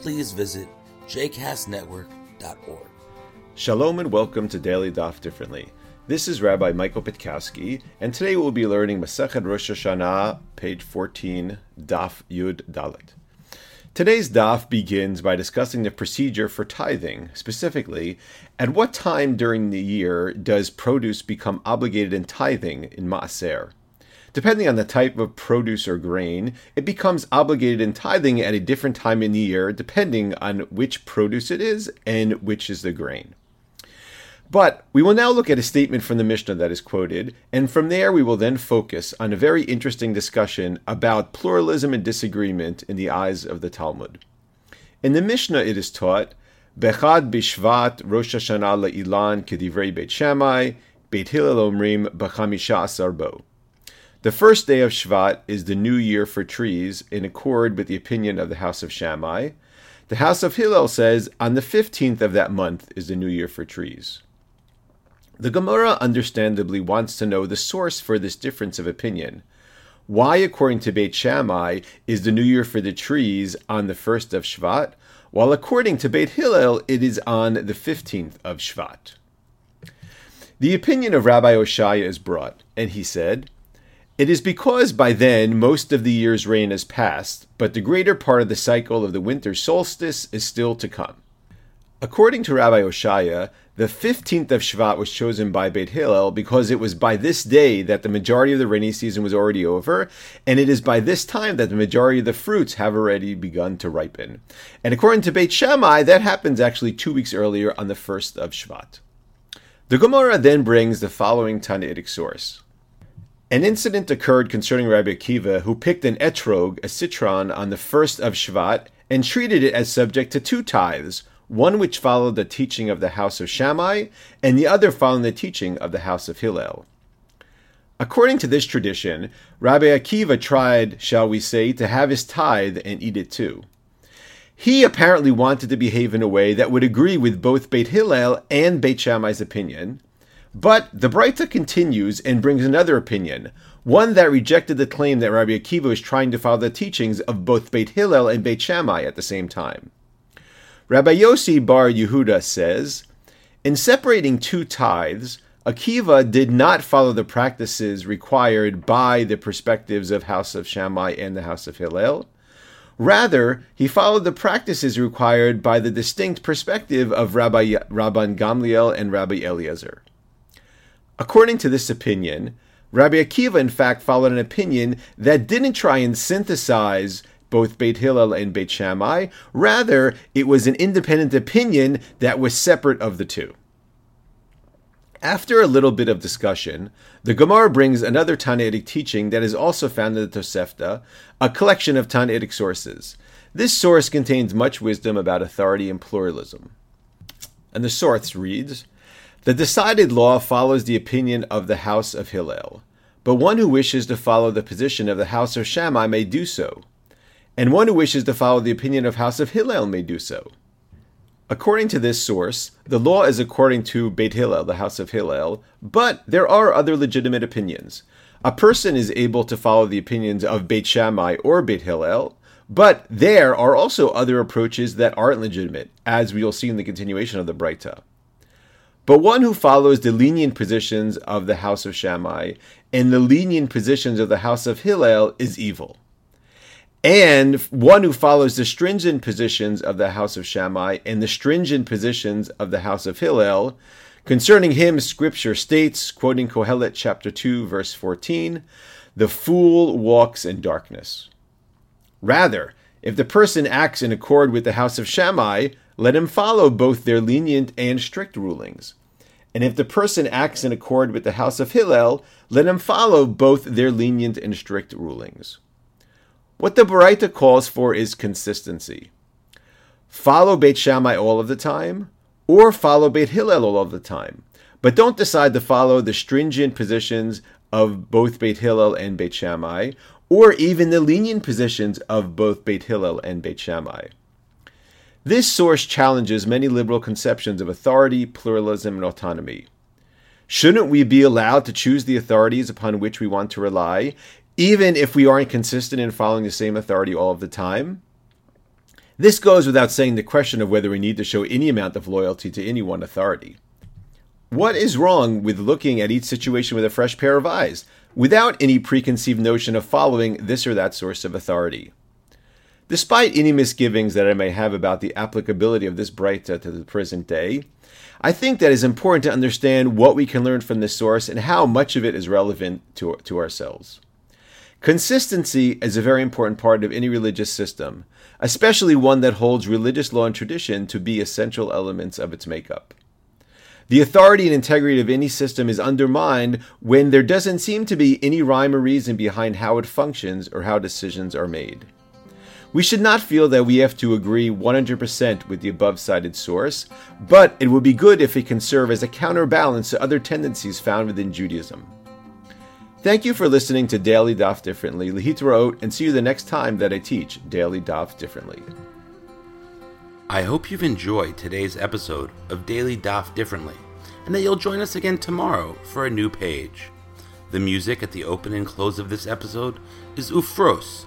please visit jcastnetwork.org. Shalom and welcome to Daily Daf Differently. This is Rabbi Michael Pitkowsky, and today we'll be learning Masechet Rosh Hashanah, page 14, Daf Yud Dalet. Today's daf begins by discussing the procedure for tithing. Specifically, at what time during the year does produce become obligated in tithing in Maaser? Depending on the type of produce or grain, it becomes obligated in tithing at a different time in the year, depending on which produce it is and which is the grain. But we will now look at a statement from the Mishnah that is quoted, and from there we will then focus on a very interesting discussion about pluralism and disagreement in the eyes of the Talmud. In the Mishnah it is taught, Bechad Bishvat Rosh Hashanah Le'ilan Kedivrei Beit Shammai, Beit Hillel Omrim B'chamisha Asar Bo. The first day of Shvat is the new year for trees, in accord with the opinion of the house of Shammai. The house of Hillel says on the 15th of that month is the new year for trees. The Gemara understandably wants to know the source for this difference of opinion. Why, according to Beit Shammai, is the new year for the trees on the 1st of Shvat, while according to Beit Hillel, it is on the 15th of Shvat? The opinion of Rabbi Oshaya is brought, and he said, it is because by then most of the year's rain has passed, but the greater part of the cycle of the winter solstice is still to come. According to Rabbi Oshaya, the 15th of Shvat was chosen by Beit Hillel because it was by this day that the majority of the rainy season was already over, and it is by this time that the majority of the fruits have already begun to ripen. And according to Beit Shammai, that happens actually two weeks earlier on the 1st of Shvat. The Gemara then brings the following Tannaitic source. An incident occurred concerning Rabbi Akiva, who picked an etrog, a citron, on the first of Shvat, and treated it as subject to two tithes, one which followed the teaching of the house of Shammai, and the other following the teaching of the house of Hillel. According to this tradition, Rabbi Akiva tried, shall we say, to have his tithe and eat it too. He apparently wanted to behave in a way that would agree with both Beit Hillel and Beit Shammai's opinion, but the Breita continues and brings another opinion, one that rejected the claim that Rabbi Akiva was trying to follow the teachings of both Beit Hillel and Beit Shammai at the same time. Rabbi Yossi Bar Yehuda says, in separating two tithes, Akiva did not follow the practices required by the perspectives of House of Shammai and the House of Hillel. Rather, he followed the practices required by the distinct perspective of Rabbi Rabban Gamliel and Rabbi Eliezer. According to this opinion, Rabbi Akiva in fact followed an opinion that didn't try and synthesize both Beit Hillel and Beit Shammai. Rather, it was an independent opinion that was separate of the two. After a little bit of discussion, the Gemara brings another Tannaitic teaching that is also found in the Tosefta, a collection of Tannaitic sources. This source contains much wisdom about authority and pluralism. And the source reads the decided law follows the opinion of the house of Hillel, but one who wishes to follow the position of the house of Shammai may do so, and one who wishes to follow the opinion of house of Hillel may do so. According to this source, the law is according to Beit Hillel, the house of Hillel, but there are other legitimate opinions. A person is able to follow the opinions of Beit Shammai or Beit Hillel, but there are also other approaches that aren't legitimate, as we will see in the continuation of the Breita. But one who follows the lenient positions of the house of Shammai and the lenient positions of the house of Hillel is evil. And one who follows the stringent positions of the house of Shammai and the stringent positions of the house of Hillel, concerning him, scripture states, quoting Kohelet chapter 2, verse 14, the fool walks in darkness. Rather, if the person acts in accord with the house of Shammai, let him follow both their lenient and strict rulings. And if the person acts in accord with the house of Hillel, let him follow both their lenient and strict rulings. What the Baraita calls for is consistency. follow Beit Shammai all of the time, or follow Beit Hillel all of the time. But don't decide to follow the stringent positions of both Beit Hillel and Beit Shammai, or even the lenient positions of both Beit Hillel and Beit Shammai. This source challenges many liberal conceptions of authority, pluralism, and autonomy. Shouldn't we be allowed to choose the authorities upon which we want to rely, even if we aren't consistent in following the same authority all of the time? This goes without saying the question of whether we need to show any amount of loyalty to any one authority. What is wrong with looking at each situation with a fresh pair of eyes, without any preconceived notion of following this or that source of authority? Despite any misgivings that I may have about the applicability of this Breita to the present day, I think that it's important to understand what we can learn from this source and how much of it is relevant to, to ourselves. Consistency is a very important part of any religious system, especially one that holds religious law and tradition to be essential elements of its makeup. The authority and integrity of any system is undermined when there doesn't seem to be any rhyme or reason behind how it functions or how decisions are made. We should not feel that we have to agree 100% with the above cited source, but it would be good if it can serve as a counterbalance to other tendencies found within Judaism. Thank you for listening to Daily Daf Differently, Lehitraot, and see you the next time that I teach Daily Daf Differently. I hope you've enjoyed today's episode of Daily Daf Differently, and that you'll join us again tomorrow for a new page. The music at the open and close of this episode is Ufros